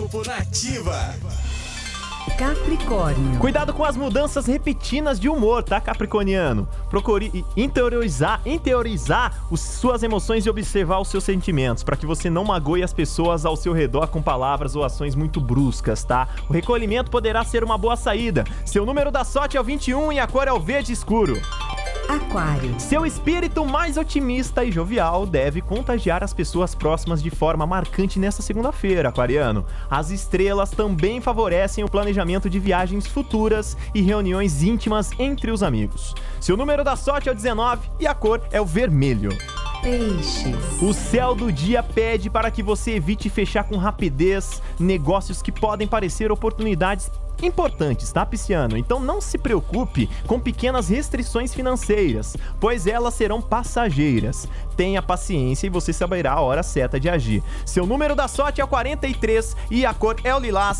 Horóscopo Nativa. Capricórnio. Cuidado com as mudanças repetidas de humor, tá, Capricorniano? Procure interiorizar, interiorizar os, suas emoções e observar os seus sentimentos, para que você não magoe as pessoas ao seu redor com palavras ou ações muito bruscas, tá? O recolhimento poderá ser uma boa saída. Seu número da sorte é o 21 e a cor é o verde escuro. Aquário. Seu espírito mais otimista e jovial deve contagiar as pessoas próximas de forma marcante nesta segunda-feira, aquariano. As estrelas também favorecem o planejamento de viagens futuras e reuniões íntimas entre os amigos. Seu número da sorte é o 19 e a cor é o vermelho. Peixes. O céu do dia pede para que você evite fechar com rapidez negócios que podem parecer oportunidades importantes, tá, Pisciano? Então não se preocupe com pequenas restrições financeiras, pois elas serão passageiras. Tenha paciência e você saberá a hora certa de agir. Seu número da sorte é o 43 e a cor é o lilás.